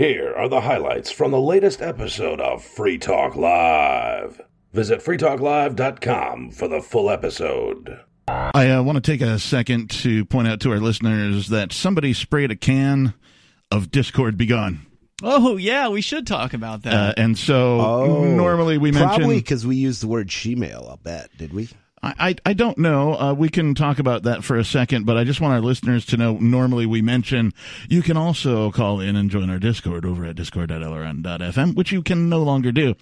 Here are the highlights from the latest episode of Free Talk Live. Visit freetalklive.com for the full episode. I uh, want to take a second to point out to our listeners that somebody sprayed a can of Discord Begone. Oh yeah, we should talk about that. Uh, and so Oh, normally we Probably because we used the word shemale, I'll bet. Did we? I, I don't know. Uh, we can talk about that for a second, but I just want our listeners to know. Normally, we mention you can also call in and join our Discord over at discord.lrn.fm, which you can no longer do.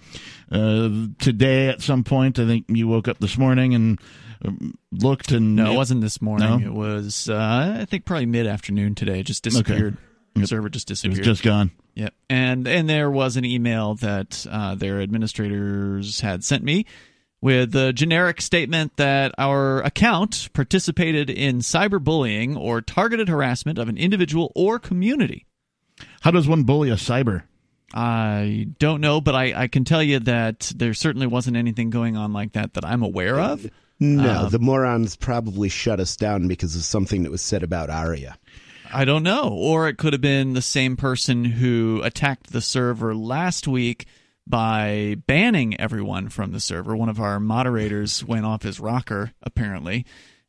Uh, today, at some point, I think you woke up this morning and um, looked and no, it wasn't this morning. No? It was uh, I think probably mid afternoon today. It just disappeared. The Yep. server just disappeared. It was just gone. Yep. And and there was an email that uh, their administrators had sent me with a generic statement that our account participated in cyberbullying or targeted harassment of an individual or community. How does one bully a cyber? I don't know, but I, I can tell you that there certainly wasn't anything going on like that that I'm aware of. No, Um, the morons probably shut us down because of something that was said about Aria. I don't know. Or it could have been the same person who attacked the server last week by banning everyone from the server. One of our moderators went off his rocker, apparently,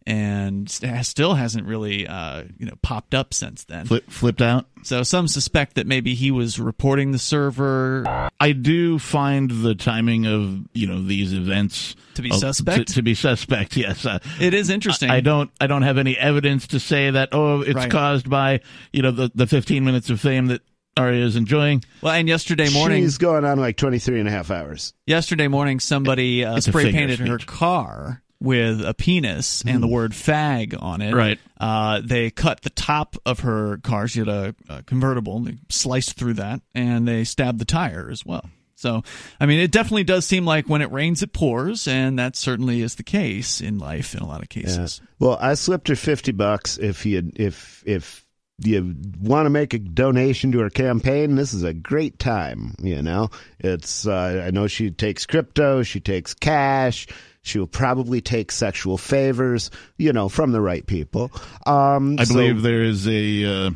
and still hasn't really uh, you know popped up since then. Flip, flipped out. So some suspect that maybe he was reporting the server. I do find the timing of you know these events To be suspect? To, to be suspect, yes. Uh, It is interesting. I don't. I don't have any evidence to say that. Oh, it's Right. caused by you know the the 15 minutes of fame that Aria is enjoying. Well, and yesterday morning, She's going on like 23 and a half hours. yesterday morning, somebody uh, spray painted her car with a penis and the word "fag" on it. Right. Uh, they cut the top of her car. She had a, a convertible. And they sliced through that, and they stabbed the tire as well. So, I mean, it definitely does seem like when it rains, it pours, and that certainly is the case in life in a lot of cases. Well, I slipped her 50 bucks if you if if you want to make a donation to her campaign, this is a great time, you know. It's uh, I know she takes crypto, she takes cash, she'll probably take sexual favors, you know, from the right people. Um I so- believe there is a uh,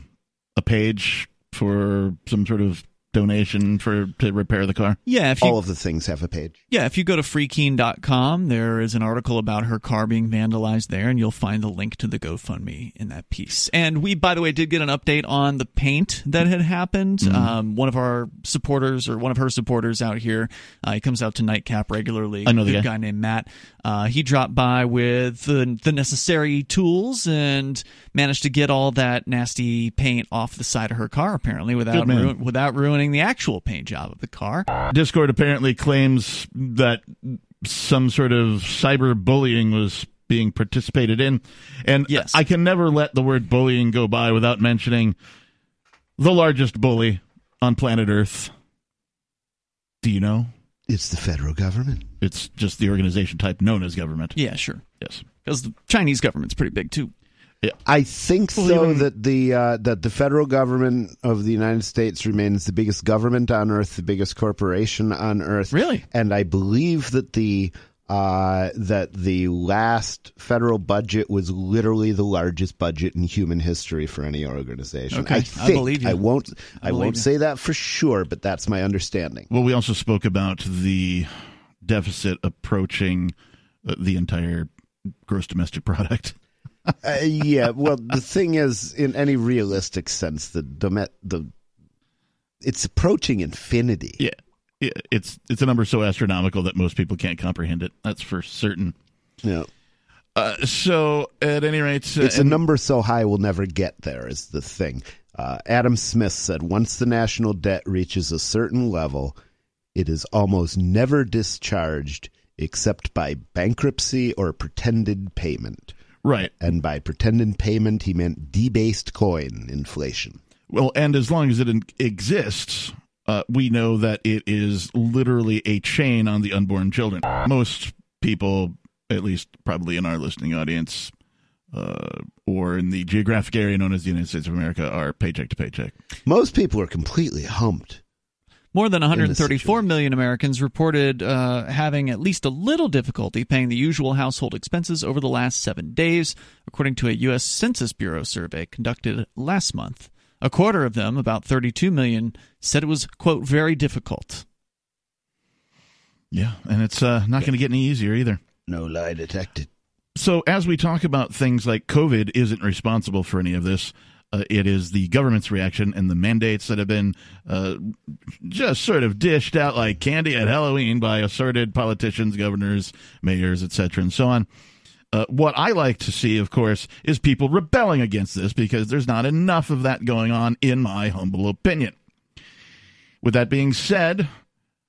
a page for some sort of donation for to repair the car. Yeah, if you all of the things have a page. Yeah, if you go to freekeen.com, there is an article about her car being vandalized there, and you'll find the link to the GoFundMe in that piece. And we, by the way, did get an update on the paint that had happened. Mm-hmm. Um, one of our supporters, or one of her supporters out here, uh, he comes out to Nightcap regularly. I know the guy. guy named Matt. Uh, he dropped by with the, the necessary tools and managed to get all that nasty paint off the side of her car, apparently, without, ru- without ruining the actual paint job of the car. Discord apparently claims that some sort of cyber bullying was being participated in, and Yes. I can never let the word bullying go by without mentioning the largest bully on planet Earth. Do you know? It's the federal government. It's just the organization type known as government. Yeah, sure. Yes. Because the Chinese government's pretty big, too. I think so that the uh, that the federal government of the United States remains the biggest government on earth, the biggest corporation on earth. Really? And I believe that the uh, that the last federal budget was literally the largest budget in human history for any organization. Okay, I I think believe you. I won't I, I won't you. say that for sure, but that's my understanding. Well, we also spoke about the deficit approaching uh, the entire gross domestic product. Uh, yeah, well, the thing is, in any realistic sense, the dome- the it's approaching infinity. Yeah. Yeah, It's it's a number so astronomical that most people can't comprehend it. That's for certain. Yeah. Uh, so, at any rate, uh, It's a number so high we'll never get there, is the thing. Uh, Adam Smith said once the national debt reaches a certain level, it is almost never discharged except by bankruptcy or pretended payment. Right. And by pretended payment, he meant debased coin inflation. Well, and as long as it exists, uh, we know that it is literally a chain on the unborn children. Most people, at least probably in our listening audience, uh, or in the geographic area known as the United States of America, are paycheck to paycheck. Most people are completely humped. More than 134 million Americans reported uh, having at least a little difficulty paying the usual household expenses over the last seven days, according to a U.S. Census Bureau survey conducted last month A quarter of them, about 32 million, said it was, quote, very difficult. Yeah, and it's uh, not going to get any easier either. No lie detected. So, as we talk about things like COVID isn't responsible for any of this, uh, it is the government's reaction and the mandates that have been uh, just sort of dished out like candy at Halloween by assorted politicians, governors, mayors, etc., and so on. Uh, what I like to see, of course, is people rebelling against this because there's not enough of that going on, in my humble opinion. With that being said,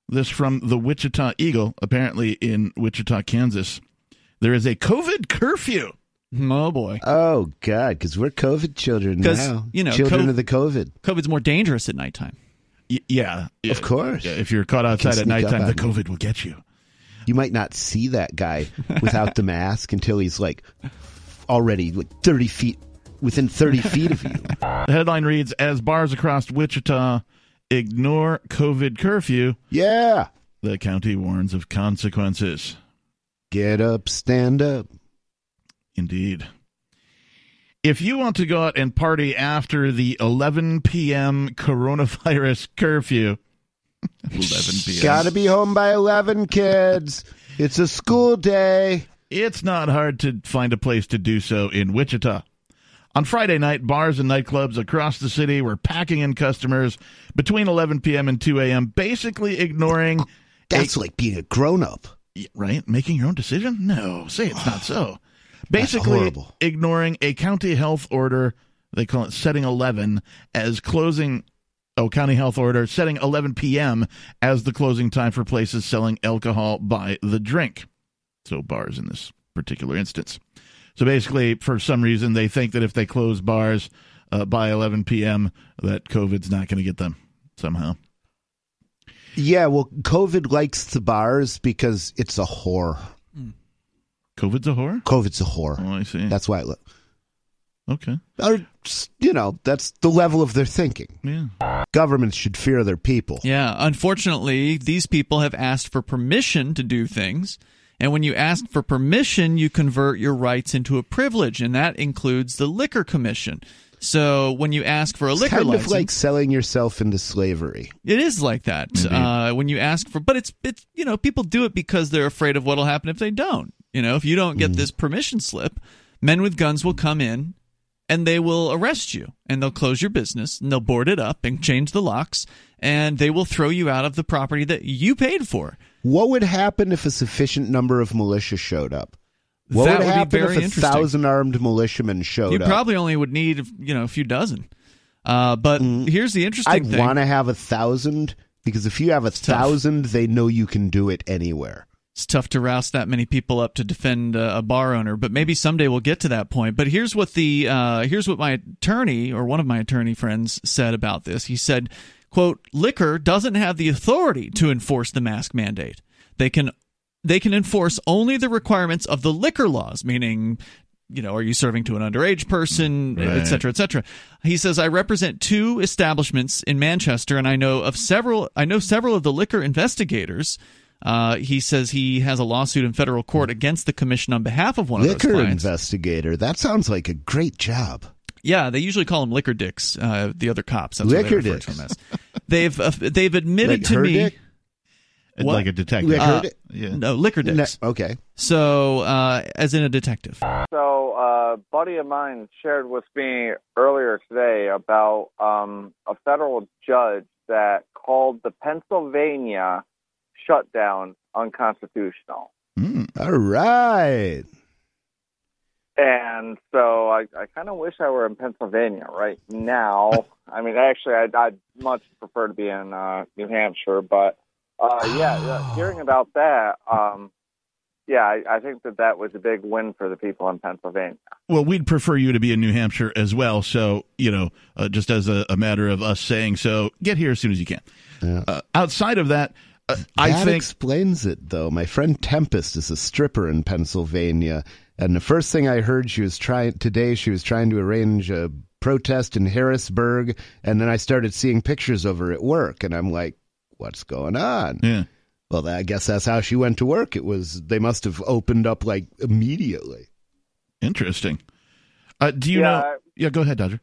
this from the Wichita Eagle, apparently in Wichita, Kansas. There is a COVID curfew. Oh boy. Oh God, because we're COVID children now. you know, children co- of the COVID. COVID's more dangerous at nighttime. Y- yeah, Of course. Yeah, if you're caught outside at nighttime, the you. COVID will get you. You might not see that guy without the mask until he's like already like thirty feet within thirty feet of you. The headline reads: As bars across Wichita ignore COVID curfew, Yeah. the county warns of consequences. Get up, stand up. Indeed. If you want to go out and party after the 11 p.m. coronavirus curfew, 11 p.m. Gotta be home by eleven, kids. It's a school day. It's not hard to find a place to do so in Wichita. On Friday night, bars and nightclubs across the city were packing in customers between 11 p.m. and 2 a.m., basically ignoring, That's like being a grown up. right? Making your own decision? No, say it's not so. Basically, ignoring a county health order, they call it setting 11, as closing, oh, county health order, setting 11 p.m. as the closing time for places selling alcohol by the drink. So bars in this particular instance. So basically, for some reason, they think that if they close bars uh, by 11 p.m., that COVID's not going to get them somehow. Yeah, well, COVID likes the bars because it's a whore. COVID's a whore? COVID's a whore. Oh, I see. That's why. It lo- okay. or you know, that's the level of their thinking. Yeah. Governments should fear their people. Yeah, unfortunately, these people have asked for permission to do things. And when you ask for permission, you convert your rights into a privilege, and that includes the liquor commission. So when you ask for a It's liquor kind license, of like selling yourself into slavery. it is like that. Uh, when you ask for, but it's it's you know people do it because they're afraid of what'll happen if they don't. You know, if you don't get this permission slip, men with guns will come in and they will arrest you and they'll close your business and they'll board it up and change the locks and they will throw you out of the property that you paid for. What would happen if a sufficient number of militia showed up? What that would would happen if a thousand armed militiamen showed you up? You probably only would need you know a few dozen. Uh, but here's the interesting I'd thing. I want to have a thousand because if you have a tough. thousand, they know you can do it anywhere. It's tough to rouse that many people up to defend a bar owner, but maybe someday we'll get to that point. But here's what the uh, here's what my attorney or one of my attorney friends said about this. He said, "quote Liquor doesn't have the authority to enforce the mask mandate. They can they can enforce only the requirements of the liquor laws, meaning." You know, are you serving to an underage person, Right. et cetera, et cetera? He says, I represent two establishments in Manchester, and I know of several. I know several of the liquor investigators uh, he says he has a lawsuit in federal court against the commission on behalf of one of those Liquor clients. investigator. That sounds like a great job. yeah, they usually call them liquor dicks. Uh, the other cops. That's Liquor they refer dicks. to them as. They've uh, they've admitted Like to me. dick? What? Like a detective. Like Uh, yeah. No, liquor No, dicks. okay. So, uh, as in a detective. So, uh, a buddy of mine shared with me earlier today about um, a federal judge that called the Pennsylvania shutdown unconstitutional. Mm. All right. And so I, I kind of wish I were in Pennsylvania right now. I mean, actually, I'd, I'd much prefer to be in uh, New Hampshire, but uh, yeah, yeah, hearing about that, um, yeah, I, I think that that was a big win for the people in Pennsylvania. Well, we'd prefer you to be in New Hampshire as well. So, you know, uh, just as a, a matter of us saying so, get here as soon as you can. Yeah. Uh, outside of that, uh, I that think explains it, though. My friend Tempest is a stripper in Pennsylvania, and the first thing I heard she was trying today, she was trying to arrange a protest in Harrisburg, and then I started seeing pictures of her at work, and I'm like, "What's going on?" yeah. Well, I guess that's how she went to work. It was they must have opened up like immediately. Interesting. Uh, do you Yeah, know? Yeah, go ahead, Dodger.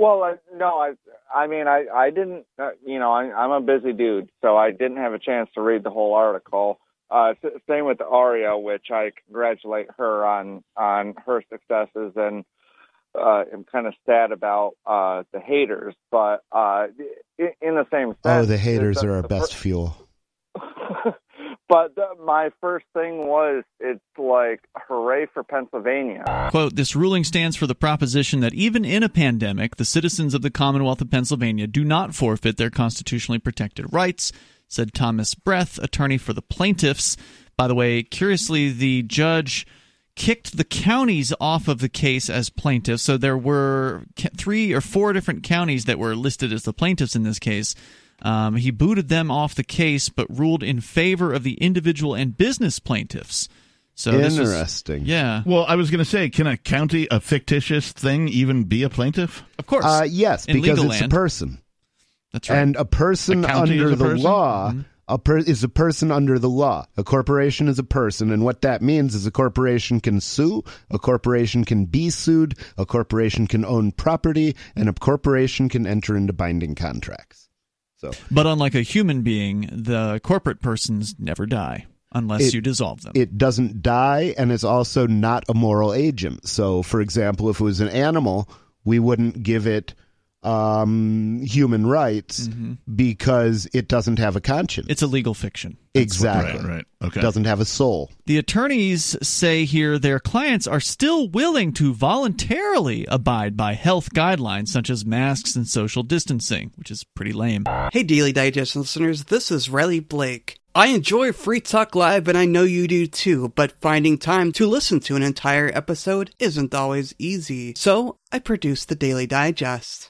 Well, I, no, I, I mean, I, I didn't, uh, you know, I, I'm a busy dude, so I didn't have a chance to read the whole article. Uh, same with Aria, which I congratulate her on on her successes, and uh, am kind of sad about uh, the haters. But uh, in, in the same sense, Oh, the haters the- are our the best fuel. but the, my first thing was, it's like, hooray for Pennsylvania. Quote, this ruling stands for the proposition that even in a pandemic, the citizens of the Commonwealth of Pennsylvania do not forfeit their constitutionally protected rights, said Thomas Breath, attorney for the plaintiffs. By the way, curiously, the judge kicked the counties off of the case as plaintiffs. So there were three or four different counties that were listed as the plaintiffs in this case. Um, he booted them off the case, but ruled in favor of the individual and business plaintiffs. So this was- Interesting. yeah, Well, I was going to say, can a county, a fictitious thing, even be a plaintiff? of course. Uh, yes, In because it's land. a person. That's right. And a person A under a the person? law Mm-hmm. a per- is a person under the law. A corporation is a person, and what that means is a corporation can sue, a corporation can be sued, a corporation can own property, and a corporation can enter into binding contracts. So but unlike a human being, the corporate persons never die unless It- you dissolve them. it doesn't die, and it's also not a moral agent. So, for example, if it was an animal, we wouldn't give it um, human rights because it doesn't have a conscience. it's a legal fiction. exactly Right, right. Okay. doesn't have a soul. The attorneys say here their clients are still willing to voluntarily abide by health guidelines such as masks and social distancing, which is pretty lame. Hey, Daily Digest listeners, this is Riley Blake. I enjoy Free Talk Live, and I know you do too, but finding time to listen to an entire episode isn't always easy. So, I produce the Daily Digest.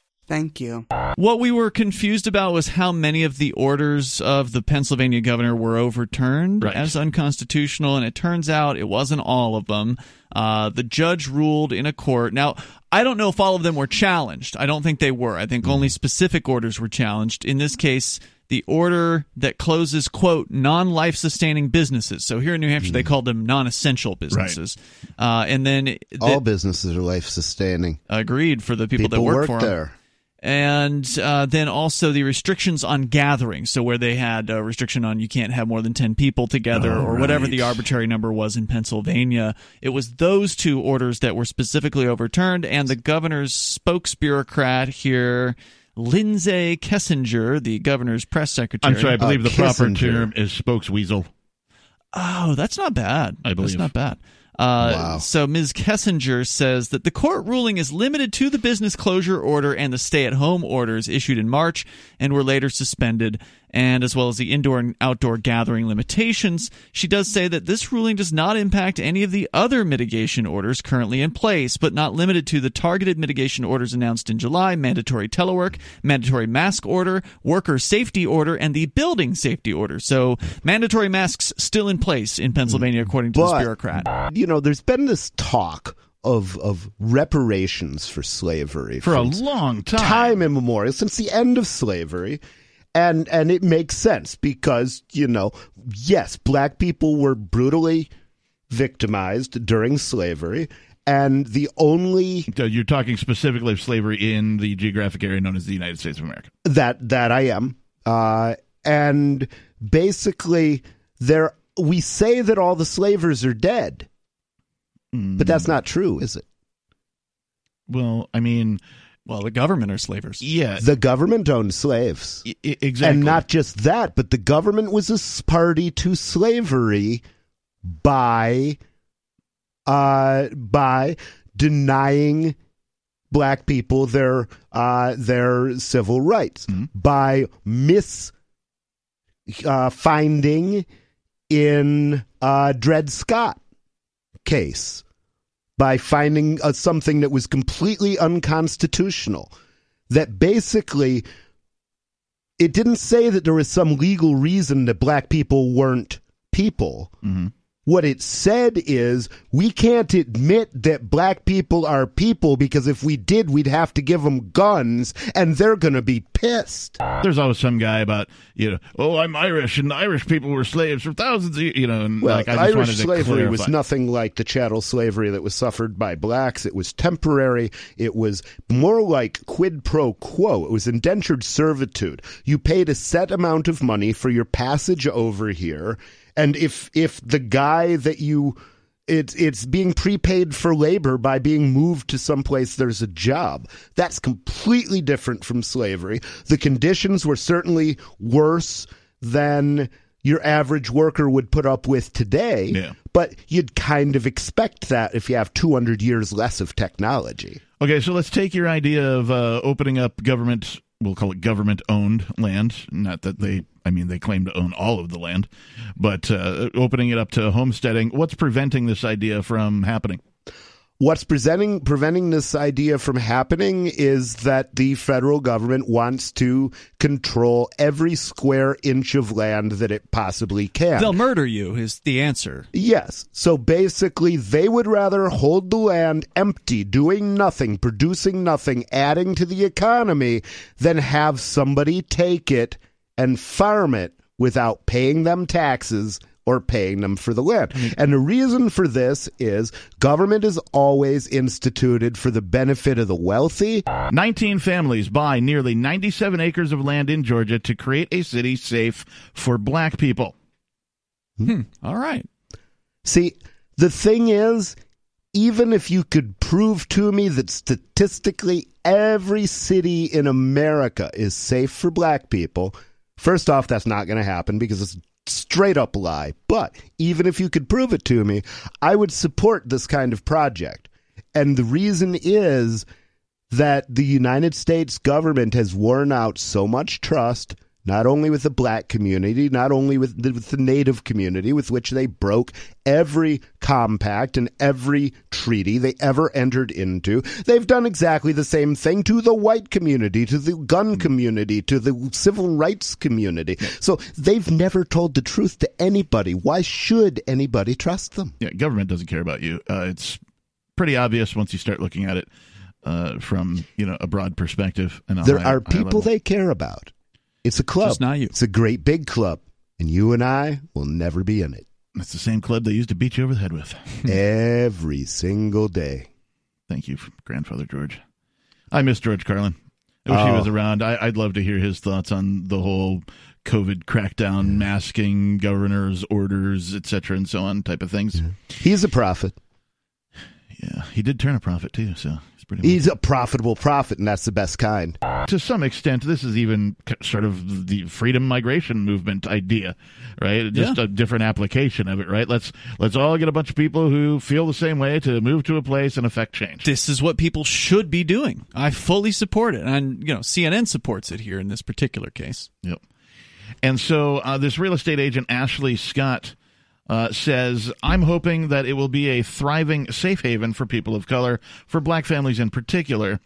Thank you. What we were confused about was how many of the orders of the Pennsylvania governor were overturned Right. as unconstitutional, and it turns out it wasn't all of them. Uh, the judge ruled in a court. Now, I don't know if all of them were challenged. I don't think they were. I think only specific orders were challenged. In this case, the order that closes, quote, non life sustaining businesses. So here in New Hampshire, they called them non essential businesses. Uh, and then the, All businesses are life sustaining. agreed for the people, People that work, work for 'em there. And uh, then also the restrictions on gatherings. So where they had a restriction on you can't have more than ten people together, Oh, or whatever the arbitrary number was in Pennsylvania. It was those two orders that were specifically overturned, and the governor's spokesbureaucrat here. Lyndsay Kensinger, the governor's press secretary. I'm sorry, I believe Uh, the proper term is spokesweasel. Oh, that's not bad. I believe. That's not bad. Uh, Wow. So Ms. Kensinger says that the court ruling is limited to the business closure order and the stay at home orders issued in March and were later suspended, and as well as the indoor and outdoor gathering limitations. She does say that this ruling does not impact any of the other mitigation orders currently in place, but not limited to the targeted mitigation orders announced in July mandatory telework, mandatory mask order, worker safety order, and the building safety order. So mandatory masks still in place in Pennsylvania, according to this But- bureaucrat. You know, there's been this talk of of reparations for slavery For a long time. time immemorial since the end of slavery and and it makes sense because you know yes black people were brutally victimized during slavery and the only So you're talking specifically of slavery in the geographic area known as the United States of America. that that I am. Uh and basically there we say that all the slavers are dead but that's not true is it? Well, I mean, Well, the government are slavers. yeah, the government owned slaves I- I- exactly. And not just that, but the government was a party to slavery by uh by denying black people their uh their civil rights by mis uh finding in uh Dred Scott case by finding uh, something that was completely unconstitutional that basically it didn't say that there was some legal reason that black people weren't people. What it said is we can't admit that black people are people because if we did, we'd have to give them guns and they're going to be pissed. There's always some guy about you know, oh, I'm Irish and Irish people were slaves for thousands of years, you know, and Well, like I just wanted Irish to slavery was nothing like the chattel slavery that was suffered by blacks. It was temporary. It was more like quid pro quo. It was indentured servitude. You paid a set amount of money for your passage over here, and if if the guy that you it's it's being prepaid for labor by being moved to someplace there's a job. That's completely different from slavery. The conditions were certainly worse than your average worker would put up with today. Yeah. But you'd kind of expect that if you have 200 years less of technology. Okay, so let's take your idea of uh, opening up government, we'll call it government owned land. Not that they, I mean, they claim to own all of the land, but uh, opening it up to homesteading. What's preventing this idea from happening? What's presenting, preventing this idea from happening is that the federal government wants to control every square inch of land that it possibly can. They'll murder you is the answer. Yes. So basically, they would rather hold the land empty, doing nothing, producing nothing, adding to the economy, than have somebody take it and farm it without paying them taxes or paying them for the land. Mm-hmm. And the reason for this is government is always instituted for the benefit of the wealthy. 19 families buy nearly 97 acres of land in Georgia to create a city safe for black people. Hmm. Hmm. All right. See, the thing is, even if you could prove to me that statistically every city in America is safe for black people, first off, that's not going to happen because it's straight up lie. But even if you could prove it to me, I would support this kind of project. And the reason is that the United States government has worn out so much trust, not only with the black community, not only with the, with the native community, with which they broke every compact and every treaty they ever entered into. They've done exactly the same thing to the white community, to the gun community, to the civil rights community. So they've never told the truth to anybody. Why should anybody trust them? Yeah, government doesn't care about you. Uh, it's pretty obvious once you start looking at it uh, from you know a broad perspective. And There high- are people they care about. It's a club. Just not you. It's a great big club. And you and I will never be in it. It's the same club they used to beat you over the head with. Every single day. Thank you, grandfather George. I miss George Carlin. I wish he Oh. was around. I, I'd love to hear his thoughts on the whole COVID crackdown, masking, governor's orders, etc., and so on, type of things. He's a prophet. Yeah, he did turn a profit too, so he's pretty. He's a profitable prophet, and that's the best kind. to some extent, this is even sort of the freedom migration movement idea, right? Just Yeah. a different application of it, right? Let's let's all get a bunch of people who feel the same way to move to a place and affect change. This is what people should be doing. I fully support it. And, you know, CNN supports it here in this particular case. Yep. And so uh, this real estate agent, Ashley Scott, uh, says, I'm hoping that it will be a thriving safe haven for people of color, for black families in particular.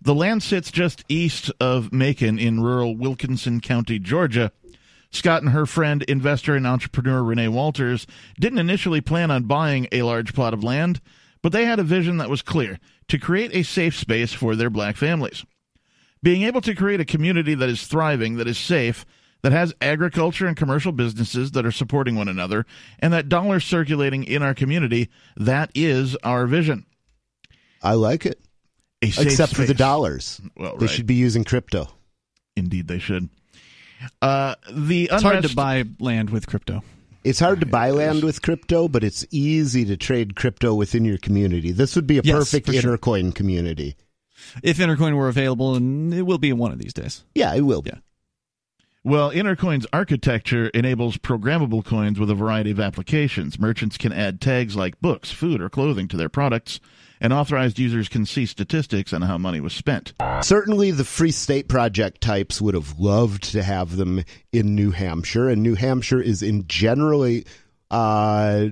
The land sits just east of Macon in rural Wilkinson County, Georgia. Scott and her friend, investor and entrepreneur Renee Walters, didn't initially plan on buying a large plot of land, but they had a vision that was clear to create a safe space for their black families being able to create a community that is thriving, that is safe, that has agriculture and commercial businesses that are supporting one another, and that dollars circulating in our community, that is our vision. I like it. A safe Except for the dollars. Well, They should be using crypto. Indeed, they should. Uh, the It's hard to buy land with crypto. It's hard to buy land with crypto, but it's easy to trade crypto within your community. This would be a Yes, perfect for sure. intercoin community. If Intercoin were available, and it will be one of these days. Yeah, it will be. Yeah. Well, Intercoin's architecture enables programmable coins with a variety of applications. Merchants can add tags like books, food, or clothing to their products, and authorized users can see statistics on how money was spent. Certainly, the Free State Project types would have loved to have them in New Hampshire, and New Hampshire is in generally uh,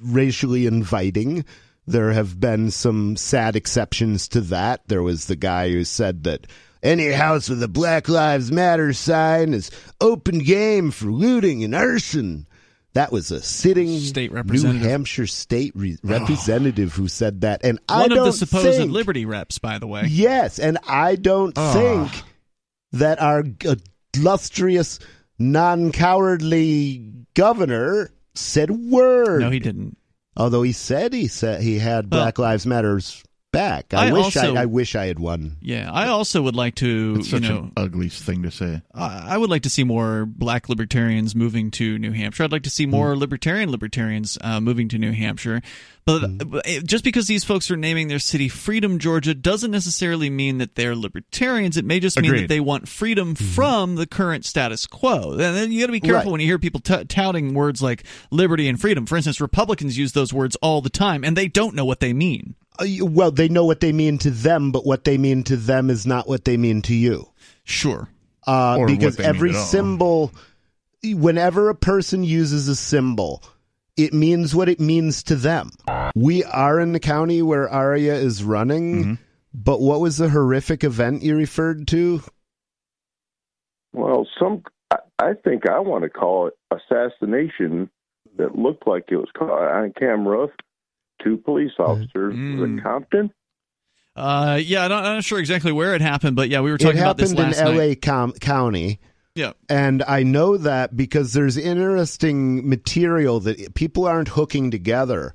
racially inviting. There have been some sad exceptions to that. There was the guy who said that any house with a Black Lives Matter sign is open game for looting and arson. That was a sitting State New. Hampshire state re- representative who said that, and I One don't of the supposed think, Liberty reps, by the way. Yes, and I don't Ah. think that our illustrious, non-cowardly governor said word. No, he didn't. Although he said he said he had Black Lives Matters back. I, I wish also- I, I wish I had won. Yeah, I also would like to, It's you such know, an ugly thing to say. I I would like to see more black libertarians moving to New Hampshire. I'd like to see more hmm. libertarian libertarians uh, moving to New Hampshire. But, but it- just because these folks are naming their city Freedom, Georgia, doesn't necessarily mean that they're libertarians. It may just mean that they want freedom hmm. from the current status quo. And then you got to be careful Right. when you hear people t- touting words like liberty and freedom. For instance, Republicans use those words all the time, and they don't know what they mean. Uh, well, they know what they mean to them, but what they mean to them is not what they mean to you. Sure. uh, because every symbol, whenever a person uses a symbol, it means what it means to them. We are in the county where Aria is running, Mm-hmm. but what was the horrific event you referred to? Well, some I, I think I want to call it assassination that looked like it was caught on camera. Two police officers was Mm. it Compton. Uh, yeah, I don't, I'm not sure exactly where it happened, but yeah, we were talking about this happened in L.A. Com- County. Yeah. And I know that because there's interesting material that people aren't hooking together,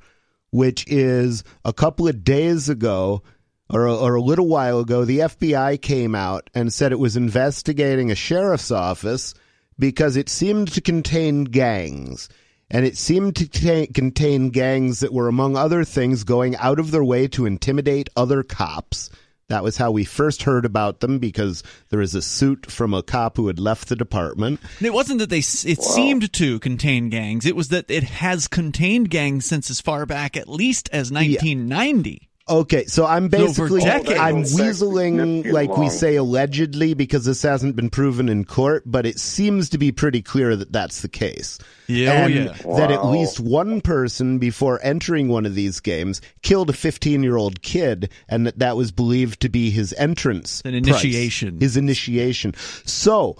which is a couple of days ago or a, or a little while ago, the FBI came out and said it was investigating a sheriff's office because it seemed to contain gangs. And it seemed to ta- contain gangs that were, among other things, going out of their way to intimidate other cops. That was how we first heard about them because there is a suit from a cop who had left the department. It wasn't that they. It seemed to contain gangs. It was that it has contained gangs since as far back, at least as 1990. Okay, so I'm So basically decades. I'm weaseling significant like we say allegedly because this hasn't been proven in court, but it seems to be pretty clear that that's the case. Yeah, oh, and yeah. that at least one person before entering one of these games killed a 15 year old kid, and that that was believed to be his entrance, An price, initiation. his initiation. So.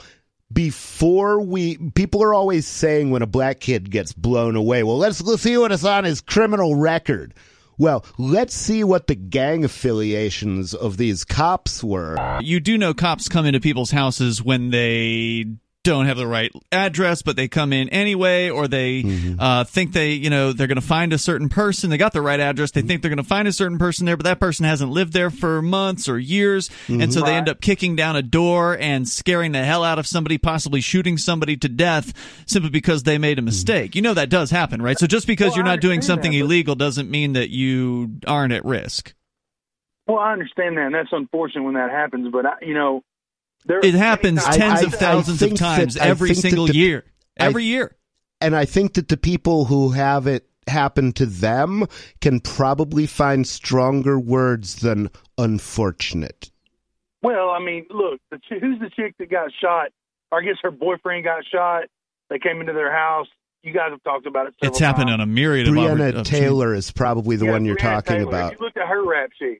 Before we, people are always saying when a black kid gets blown away, well, let's, let's see what is on his criminal record. Well, let's see what the gang affiliations of these cops were. You do know cops come into people's houses when they don't have the right address, but they come in anyway, or they Mm-hmm. uh, think they, you know, they're going to find a certain person. They got the right address. Mm-hmm. They think they're going to find a certain person there, but that person hasn't lived there for months or years, Mm-hmm. and so they end up kicking down a door and scaring the hell out of somebody, possibly shooting somebody to death simply because they made a mistake. You know that does happen, right? So just because Well, you're not doing something that, illegal doesn't mean that you aren't at risk. Well, I understand that, and that's unfortunate when that happens. But I, you know, there It happens I- tens I- of thousands of think that- times every single the- year. I- Every year. And I think that the people who have it happen to them can probably find stronger words than unfortunate. Well, I mean, look, the ch- who's the chick that got shot? Or I guess her boyfriend got shot. They came into their house. You guys have talked about it. Several It's happened on a myriad of Breonna oppor- of- Taylor is probably the Yeah, one you're Breonna talking Taylor. about. If you look at her rap sheet.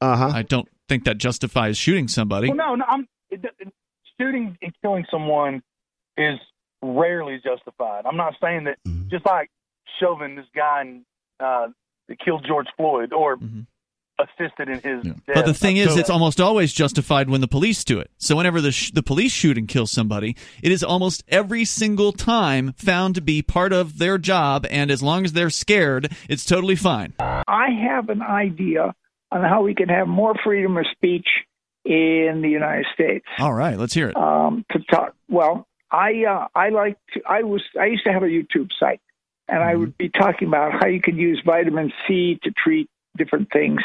Uh huh. I don't think that justifies shooting somebody. Well, no, no. I'm it, it, shooting and killing someone is rarely justified. I'm not saying that Mhm. just like shoving this guy and uh, that killed George Floyd or Mhm. assisted in his death. But the thing is, So- it's almost always justified when the police do it. So whenever the sh- the police shoot and kill somebody, it is almost every single time found to be part of their job, and as long as they're scared, it's totally fine. I have an idea on how we can have more freedom of speech in the United States. All right, let's hear it. Um, to talk, well, I uh, I like to, I was I used to have a YouTube site, and I would be talking about how you could use vitamin C to treat different things.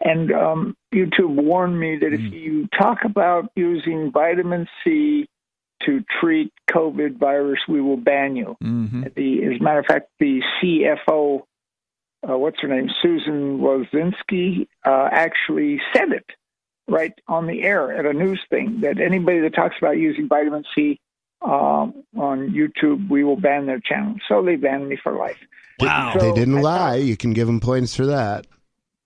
And um, YouTube warned me that if you talk about using vitamin C to treat COVID virus, we will ban you. hmm The, as a matter of fact, the CFO, uh, what's her name, Susan Wozinski, uh, actually said it right on the air at a news thing that anybody that talks about using vitamin C um, on YouTube, we will ban their channel. So they banned me for life. Wow. So they didn't I lie. thought- You can give them points for that.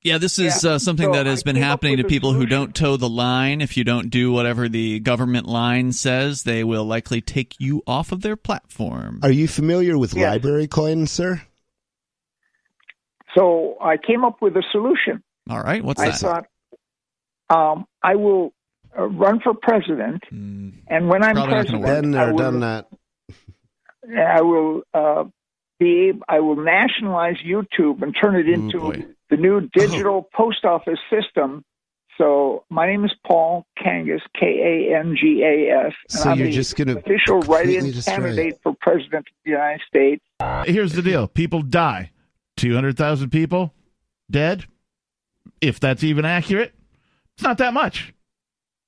Yeah, this is Yeah, uh, something so that has I been happening to with a people who don't toe the line. If you don't do whatever the government line says, they will likely take you off of their platform. Are you familiar with Yes. library coins, sir? So I came up with a solution. All right, what's I that? I thought um, I will uh, run for president, Mm, and when I'm Probably president, work. Been I will, done that. I will uh, be able, I will nationalize YouTube and turn it into boy. the new digital post office system. So my name is Paul Kangas, K A N G A S, and So I'm you're just gonna official completely write-in candidate for president of the United States. Here's the deal: people die. Two hundred thousand people dead. If that's even accurate, it's not that much.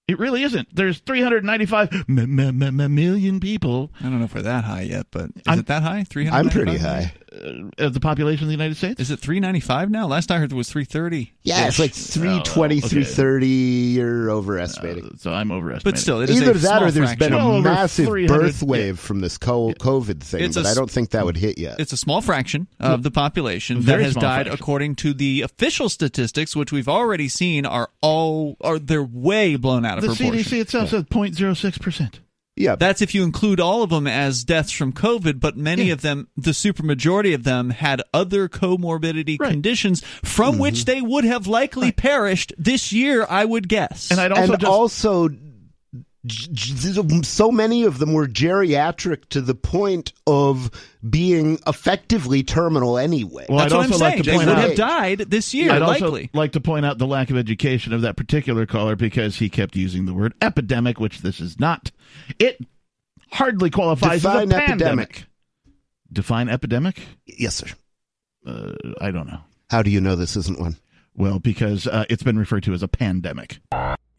It really isn't. There's 395 m- m- m- m- million people I don't know if we're that high yet, but is I'm- it that high? Three hundred. I'm pretty high. Uh, of the population of the United States. Is it three ninety five now? Last I heard it was three thirty. Yeah, it's like Oh, 320, okay. 330. You're overestimating. Uh, so I'm overestimating. But still, it is Either a that small or there's been a massive 300 birth yeah. wave from this COVID thing, It's a but I s- don't think that would hit yet. It's a small fraction of the population that has died, fraction. according to the official statistics, which we've already seen are all are they're way blown out of the proportion. CDC itself says 0.06 percent. Yeah, That's if you include all of them as deaths from COVID, but many Yeah. of them, the supermajority of them, had other comorbidity Right. conditions from Mm-hmm. which they would have likely perished this year, I would guess. And I'd also and just also, j- j- so many of them were geriatric to the point of being effectively terminal anyway. well, That's I'd what also I'm like saying. to They point would out. have died this year, I'd also like to point out the lack of education of that particular caller because he kept using the word epidemic, which this is not. It hardly qualifies Define as a pandemic. epidemic. Define epidemic? yes, sir. Uh, I don't know. How do you know this isn't one? Well, because uh, it's been referred to as a pandemic.